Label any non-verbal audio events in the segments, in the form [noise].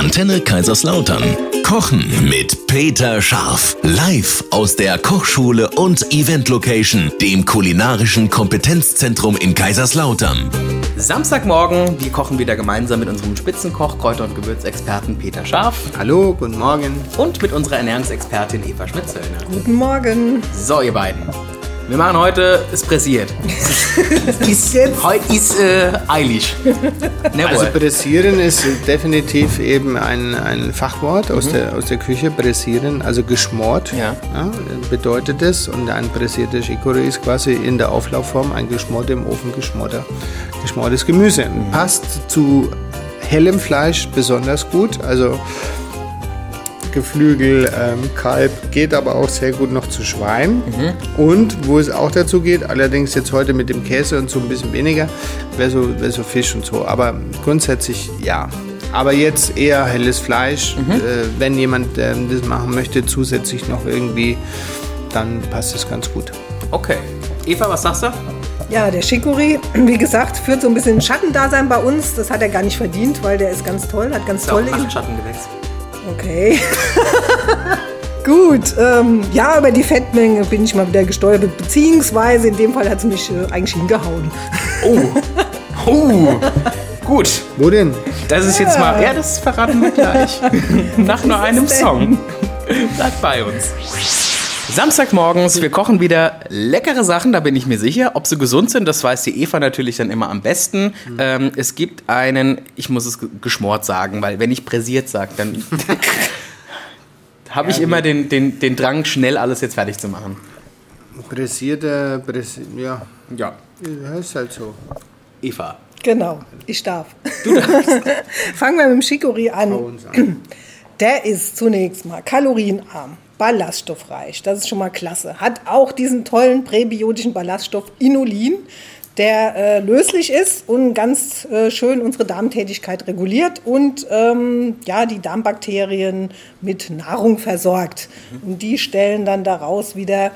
Antenne Kaiserslautern. Kochen mit Peter Scharf. Live aus der Kochschule und Event Location, dem kulinarischen Kompetenzzentrum in Kaiserslautern. Samstagmorgen, wir kochen wieder gemeinsam mit unserem Spitzenkoch, Kräuter- und Gewürzexperten Peter Scharf Hallo, guten Morgen. und mit unserer Ernährungsexpertin Eva Schmitzöllner. Guten Morgen. So, ihr beiden. Wir machen heute, es pressiert. [laughs] Ist jetzt Heute ist äh, eilig. [laughs] Also pressieren ist definitiv eben ein, ein Fachwort aus, der, aus der Küche. Pressieren, also geschmort, Ja. bedeutet es. Und ein pressierter Chicorée ist quasi in der Auflaufform ein geschmort im Ofen geschmorter, geschmortes Gemüse. Passt zu hellem Fleisch besonders gut. Also Geflügel, ähm, Kalb, geht aber auch sehr gut noch zu Schwein. Und wo es auch dazu geht, allerdings jetzt heute mit dem Käse und so ein bisschen weniger, wäre so, wär so Fisch und so. Aber grundsätzlich ja. Aber jetzt eher helles Fleisch. Äh, wenn jemand ähm, das machen möchte, zusätzlich noch irgendwie, dann passt es ganz gut. Okay. Eva, was sagst du? ja der Chicorée, [clears throat] wie gesagt, führt so ein bisschen Schattendasein bei uns. Das hat er gar nicht verdient, weil der ist ganz toll, hat ganz Ist auch tolle. Okay. [laughs] Gut, ähm, ja, über die Fettmenge bin ich mal wieder gestolpert, beziehungsweise in dem Fall hat sie mich äh, eigentlich hingehauen. Oh. Oh. Gut. Wo denn? Das ist jetzt mal. Ja, das verraten wir gleich. [laughs] Nach nur einem? Song. Bleibt bei uns. Samstagmorgens, wir kochen wieder leckere Sachen, da bin ich mir sicher. Ob sie gesund sind, das weiß die Eva natürlich dann immer am besten. Ähm, es gibt einen, ich muss es ge- geschmort sagen, weil wenn ich pressiert sage, dann [laughs] habe ich immer den, den, den Drang, schnell alles jetzt fertig zu machen. Pressierter, pressi ja, Ja. ja, ist halt so. Eva. Genau, ich darf. [laughs] Fangen wir mit dem an. uns an. Der ist zunächst mal kalorienarm, ballaststoffreich, das ist schon mal klasse. Hat auch diesen tollen präbiotischen Ballaststoff Inulin, der äh, löslich ist und ganz äh, schön unsere Darmtätigkeit reguliert und ähm, ja, die Darmbakterien mit Nahrung versorgt. Und die stellen dann daraus wieder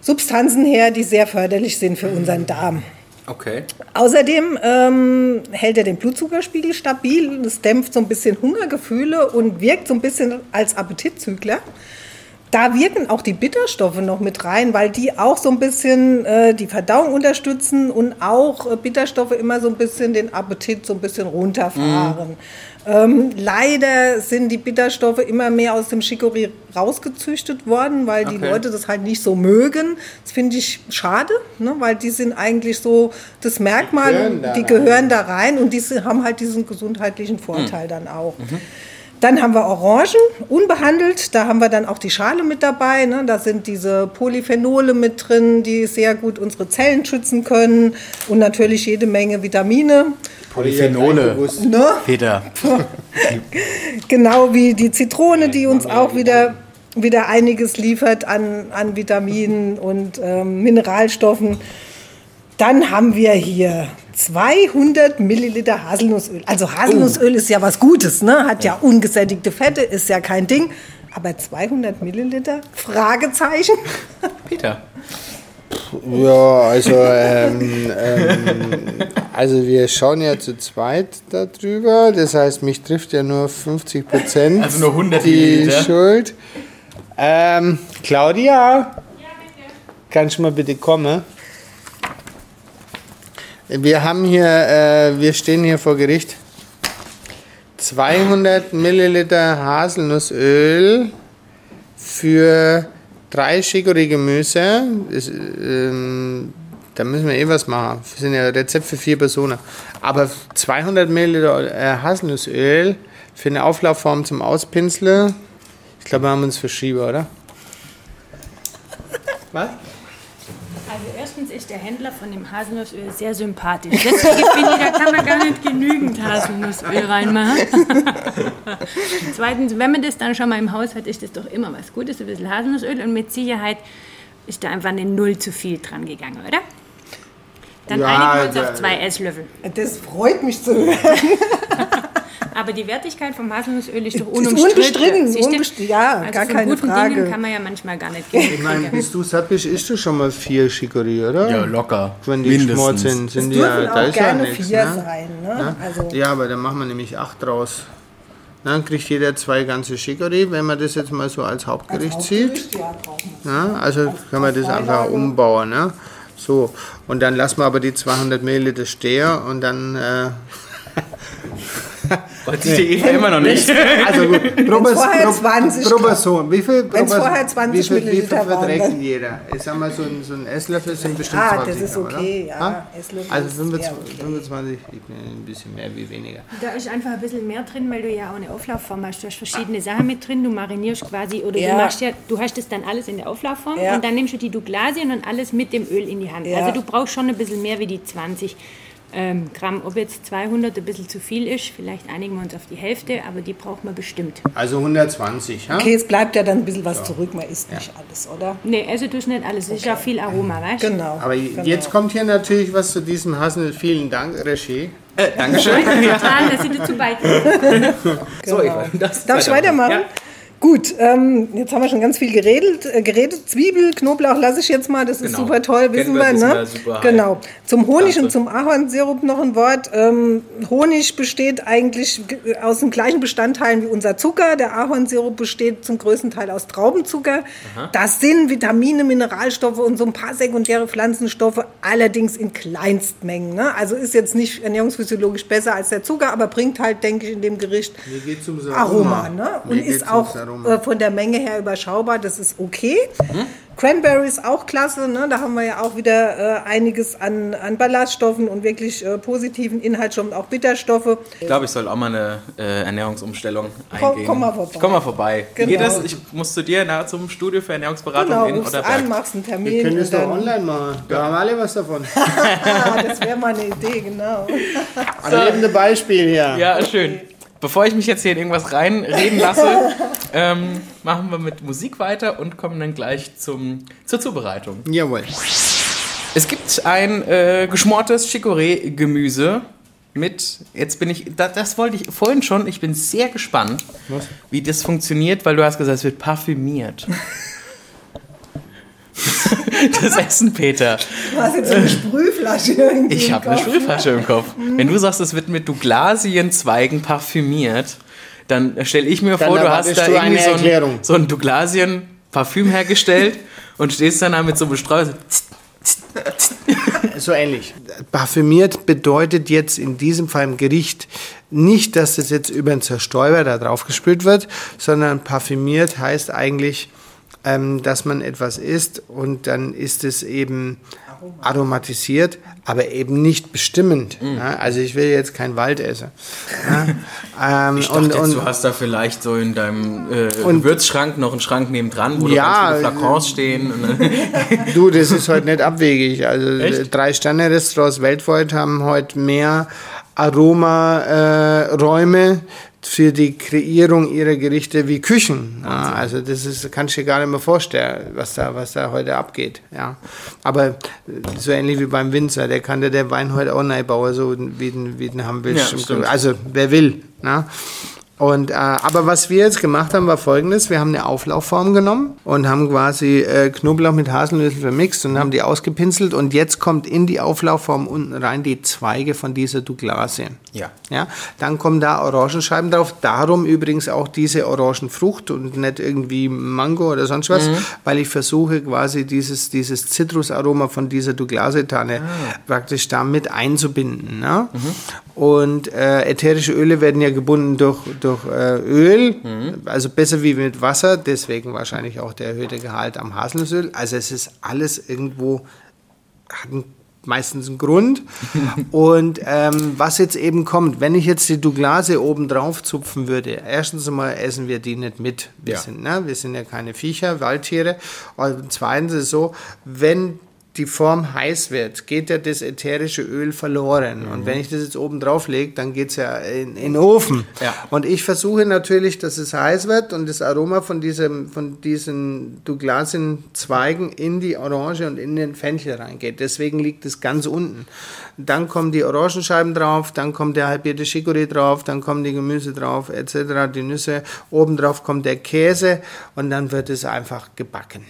Substanzen her, die sehr förderlich sind für unseren Darm. Okay. Außerdem ähm, hält er den Blutzuckerspiegel stabil, es dämpft so ein bisschen Hungergefühle und wirkt so ein bisschen als Appetitzügler. Da wirken auch die Bitterstoffe noch mit rein, weil die auch so ein bisschen äh, die Verdauung unterstützen und auch äh, Bitterstoffe immer so ein bisschen den Appetit so ein bisschen runterfahren. Ähm, leider sind die Bitterstoffe immer mehr aus dem Chicorée rausgezüchtet worden, weil die Okay. Leute das halt nicht so mögen. Das finde ich schade, ne? weil die sind eigentlich so das Merkmal, gehören da die rein. gehören da rein und die haben halt diesen gesundheitlichen Vorteil dann auch. Dann haben wir Orangen, unbehandelt. Da haben wir dann auch die Schale mit dabei. Ne? Da sind diese Polyphenole mit drin, die sehr gut unsere Zellen schützen können. Und natürlich jede Menge Vitamine. Polyphenole. Ne? Peter. [laughs] Genau wie die Zitrone, die uns auch wieder, wieder einiges liefert an, an Vitaminen und ähm, Mineralstoffen. Dann haben wir hier 200 Milliliter Haselnussöl. Also Haselnussöl ist ja was Gutes, ne? hat ja ungesättigte Fette, ist ja kein Ding. Aber 200 Milliliter? Fragezeichen. [laughs] Peter. Ja, also, ähm, ähm, also wir schauen ja zu zweit darüber. Das heißt, mich trifft ja nur 50 Prozent Also nur 100 die Milliliter. Schuld. Ähm, Claudia, kannst du mal bitte kommen? Wir haben hier, äh, wir stehen hier vor Gericht. 200 Milliliter Haselnussöl für drei Chicorée-Gemüse. Ähm, Da müssen wir eh was machen. Das sind ja Rezept für vier Personen. Aber 200 Milliliter äh, Haselnussöl für eine Auflaufform zum Auspinseln. Ich glaube, wir haben uns verschrieben, oder? [laughs] Was? Erstens ist der Händler von dem Haselnussöl sehr sympathisch. Deswegen finde ich, da kann man gar nicht genügend Haselnussöl reinmachen. [laughs] Zweitens, wenn man das dann schon mal im Haus hat, ist das doch immer was Gutes, ein bisschen Haselnussöl. Und mit Sicherheit ist da einfach eine Null zu viel dran gegangen, oder? Dann Ja, einigen wir uns auf zwei Esslöffel. Das freut mich zu hören. [laughs] Aber die Wertigkeit vom Haselnussöl ist doch Ist unumstritten. unbestritten, Siehst du? unbestr- ja, also gar von keine guten Frage. Dingen kann man ja manchmal gar nicht genug Ich meine, kriegen. bis du satt bist, isst du schon mal vier Chicorée, oder? Ja, locker. Wenn die Mindestens. geschmort sind, sind die ja, da auch ist ja gerne nichts, vier ne? sein. Ne? Also, Ja, aber dann machen wir nämlich acht draus. Dann kriegt jeder zwei ganze Chicorée, wenn man das jetzt mal so als Hauptgericht sieht. Ja, brauchen wir. Ja, also kann man das einfach umbauen. Ne? So, und dann lassen wir aber die 200 Milliliter stehen und dann. Äh, [laughs] [laughs] Wollte sich die Eva immer noch nicht. also gut, [laughs] probier vorher 20 probier so. Wie viel, probier- vorher 20 wie viel, wie viel waren, verträgt denn jeder? Ich sag mal, so ein, so ein Esslöffel sind bestimmt Ah, 20 das ist okay, oder? ja? Esslöffel Also ist 25, sehr okay. 25, ich bin ein bisschen mehr wie weniger. Da ist einfach ein bisschen mehr drin, weil du ja auch eine Auflaufform hast. Du hast verschiedene Sachen mit drin. Du marinierst quasi oder Ja. du machst ja, du hast das dann alles in der Auflaufform Ja. und dann nimmst du die Douglasien und alles mit dem Öl in die Hand. Ja. Also du brauchst schon ein bisschen mehr wie die 20 ähm, Gramm. Ob jetzt 200 ein bisschen zu viel ist, vielleicht einigen wir uns auf die Hälfte, aber die braucht man bestimmt. Also 120, ja? Okay, es bleibt ja dann ein bisschen was zurück, man isst nicht alles, oder? Nee, also du nicht alles. Es ist ja viel Aroma, weißt du? Genau. Aber genau. jetzt kommt hier natürlich was zu diesem Haselnuss. Vielen Dank, Regie. Äh, Dankeschön. Total, dass sie dazu beitragen. [laughs] So, Eva, das Darf ich weitermachen? Ja. Gut, ähm, jetzt haben wir schon ganz viel geredet. Äh, geredet. Zwiebel, Knoblauch lasse ich jetzt mal, das ist Genau. super toll, wissen Kennen wir, wir. wissen ne? wir, super genau. Zum Honig Klasse. und zum Ahornsirup noch ein Wort. Ähm, Honig besteht eigentlich g- aus den gleichen Bestandteilen wie unser Zucker. Der Ahornsirup besteht zum größten Teil aus Traubenzucker. Das sind Vitamine, Mineralstoffe und so ein paar sekundäre Pflanzenstoffe, allerdings in Kleinstmengen. Ne? Also ist jetzt nicht ernährungsphysiologisch besser als der Zucker, aber bringt halt, denke ich, in dem Gericht Mir geht's ums Aroma, ne? Und ist auch Aroma. äh, von der Menge her überschaubar, das ist okay. Cranberries auch klasse, ne? da haben wir ja auch wieder äh, einiges an, an Ballaststoffen und wirklich äh, positiven Inhaltsstoffen, auch Bitterstoffe. Ich glaube, ich soll auch mal eine äh, Ernährungsumstellung Komm- eingehen. komm mal vorbei. Ich komm mal vorbei. Wie geht Genau. das? Ich muss zu dir na, zum Studio für Ernährungsberatung Genau, in oder an, machst einen Wir Termin. können es doch online machen. Da haben alle was davon. [laughs] ah, das wäre mal eine Idee, genau. Ein lebendes Beispiel hier. Ja, schön. Bevor ich mich jetzt hier in irgendwas reinreden lasse, [laughs] ähm, machen wir mit Musik weiter und kommen dann gleich zum, zur Zubereitung. Jawohl. Es gibt ein äh, geschmortes Chicorée-Gemüse mit, jetzt bin ich, das, das wollte ich vorhin schon, ich bin sehr gespannt, wie das funktioniert, weil du hast gesagt, es wird parfümiert. [laughs] [laughs] das Essen, Peter. Du hast jetzt so eine Sprühflasche irgendwie. Ich habe eine Kopf. Sprühflasche im Kopf. Wenn du sagst, es wird mit Douglasienzweigen parfümiert, dann stelle ich mir Dann vor, du hast da du irgendwie so ein, so ein Douglasien-Parfüm hergestellt [laughs] und stehst dann da mit so einem Streu. [laughs] so, ähnlich. Parfümiert bedeutet jetzt in diesem Fall im Gericht nicht, dass das jetzt über den Zerstäuber da drauf gespült wird, sondern parfümiert heißt eigentlich, ähm, dass man etwas isst und dann ist es eben aromatisiert, aber eben nicht bestimmend. Ja, also ich will jetzt kein Wald essen. Ja, [laughs] ähm, Ich dachte und, jetzt, und, du hast da vielleicht so in deinem äh, Gewürzschrank noch einen Schrank nebendran, wo Ja, da ganz viele Flakons stehen. [laughs] [laughs] Du, das ist heute nicht abwegig. Also Echt? drei Sterne-Restaurants weltweit haben heute mehr Aromaräume für die Kreierung ihrer Gerichte wie Küchen. Ja, also das ist, kannst du dir gar nicht mehr vorstellen, was da, was da heute abgeht. Ja. Aber äh, so ähnlich wie beim Winzer, der kann dir der Wein heute auch neu bauen, so wie den, wie den haben willst. Ja, also wer will. Ne? Und, äh, aber was wir jetzt gemacht haben, war folgendes. Wir haben eine Auflaufform genommen und haben quasi äh, Knoblauch mit Haselnüssen vermixt und haben die ausgepinselt. Und jetzt kommt in die Auflaufform unten rein die Zweige von dieser Douglasie. Ja. Ja, dann kommen da Orangenscheiben drauf. Darum übrigens auch diese Orangenfrucht und nicht irgendwie Mango oder sonst was, weil ich versuche quasi dieses, dieses Zitrusaroma von dieser Douglasie-Tanne praktisch da mit einzubinden. Ne? Und äh, ätherische Öle werden ja gebunden durch, durch äh, Öl, also besser wie mit Wasser, deswegen wahrscheinlich auch der erhöhte Gehalt am Haselnussöl. Also es ist alles irgendwo hat einen, meistens einen Grund. [laughs] Und ähm, was jetzt eben kommt, wenn ich jetzt die Douglasie oben drauf zupfen würde, erstens einmal essen wir die nicht mit. Wir, Ja. sind, ne, wir sind ja keine Viecher, Waldtiere. Und zweitens ist es so, wenn die Form heiß wird, geht ja das ätherische Öl verloren. Und wenn ich das jetzt oben drauf lege, dann geht es ja in, in den Ofen. Ja. Und ich versuche natürlich, dass es heiß wird und das Aroma von, diesem, von diesen Douglasien-Zweigen in die Orange und in den Fenchel reingeht. Deswegen liegt es ganz unten. Dann kommen die Orangenscheiben drauf, dann kommt der halbierte Chicorée drauf, dann kommen die Gemüse drauf, etc., die Nüsse. Oben drauf kommt der Käse und dann wird es einfach gebacken.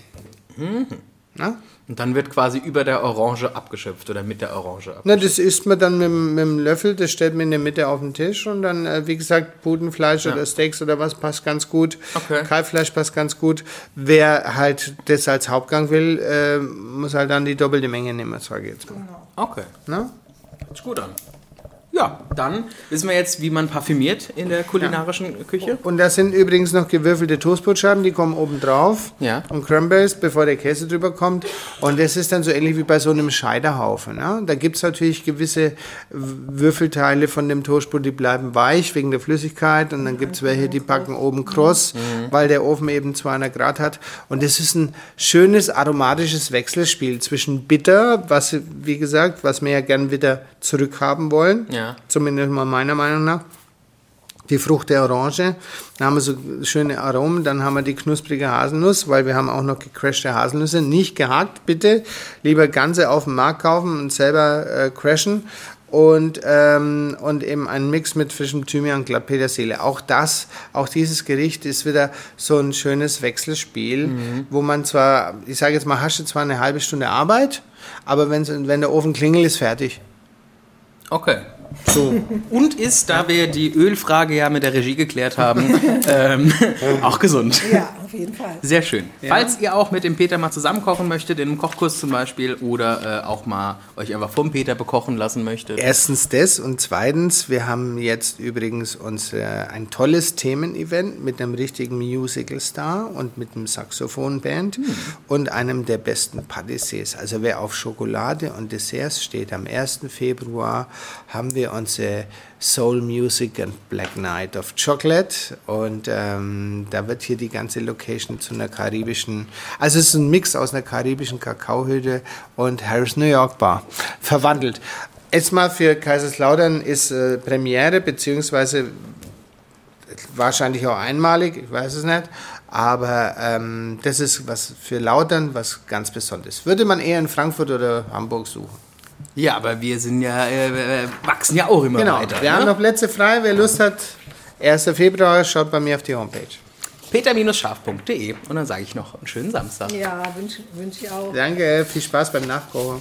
Na? Und dann wird quasi über der Orange abgeschöpft oder mit der Orange abgeschöpft. Na, das isst man dann mit, mit dem Löffel, das stellt man in der Mitte auf den Tisch und dann, äh, wie gesagt, Putenfleisch oder Steaks oder was passt ganz gut. Okay. Kalbfleisch passt ganz gut. Wer halt das als Hauptgang will, äh, muss halt dann die doppelte Menge nehmen, sage ich jetzt mal. Okay, Na? hört sich gut an. Ja, dann wissen wir jetzt, wie man parfümiert in der kulinarischen Küche. Und da sind übrigens noch gewürfelte Toastbrotscheiben, die kommen oben drauf. Ja. Und Cranberries, bevor der Käse drüber kommt. Und das ist dann so ähnlich wie bei so einem Scheiterhaufen. Ne? Da gibt es natürlich gewisse Würfelteile von dem Toastbrot, die bleiben weich wegen der Flüssigkeit. Und dann gibt es welche, die packen oben kross, weil der Ofen eben 200 Grad hat. Und das ist ein schönes aromatisches Wechselspiel zwischen bitter, was, wie gesagt, was wir ja gern wieder zurückhaben wollen. Ja. Zumindest mal meiner Meinung nach die Frucht der Orange. Dann haben wir so schöne Aromen. Dann haben wir die knusprige Haselnuss, weil wir haben auch noch gecrashte Haselnüsse. Nicht gehackt, bitte. Lieber ganze auf dem Markt kaufen und selber äh, crashen. Und, ähm, und eben ein Mix mit frischem Thymian, glatt Petersilie. Auch das, auch dieses Gericht ist wieder so ein schönes Wechselspiel, wo man zwar, ich sage jetzt mal, hast du zwar eine halbe Stunde Arbeit, aber wenn's, wenn der Ofen klingelt, ist fertig. Okay. So. Und ist, da wir die Ölfrage ja mit der Regie geklärt haben, [laughs] ähm, auch gesund. Ja, auf jeden Fall. Sehr schön. Falls ihr auch mit dem Peter mal zusammen kochen möchtet, in einem Kochkurs zum Beispiel, oder äh, auch mal euch einfach vom Peter bekochen lassen möchtet. Erstens das und zweitens, wir haben jetzt übrigens unser, ein tolles Themenevent mit einem richtigen Musical-Star und mit einem Saxophonband und einem der besten Patissiers. Also wer auf Schokolade und Desserts steht, am 1. Februar haben wir unsere Soul Music and Black Night of Chocolate und ähm, da wird hier die ganze Location zu einer karibischen, also es ist ein Mix aus einer karibischen Kakaohütte und Harris New York Bar verwandelt. Jetzt mal für Kaiserslautern ist äh, Premiere, beziehungsweise wahrscheinlich auch einmalig, ich weiß es nicht. Aber ähm, das ist was für Lautern was ganz Besonderes. Würde man eher in Frankfurt oder Hamburg suchen. Ja, aber wir sind ja, äh, äh, wachsen ja auch immer Genau, weiter. wir haben ne? noch Plätze frei. Wer Lust hat, 1. Februar, schaut bei mir auf die Homepage. peter-scharf.de und dann sage ich noch einen schönen Samstag. Ja, wünsche wünsch ich auch. Danke, viel Spaß beim Nachkochen.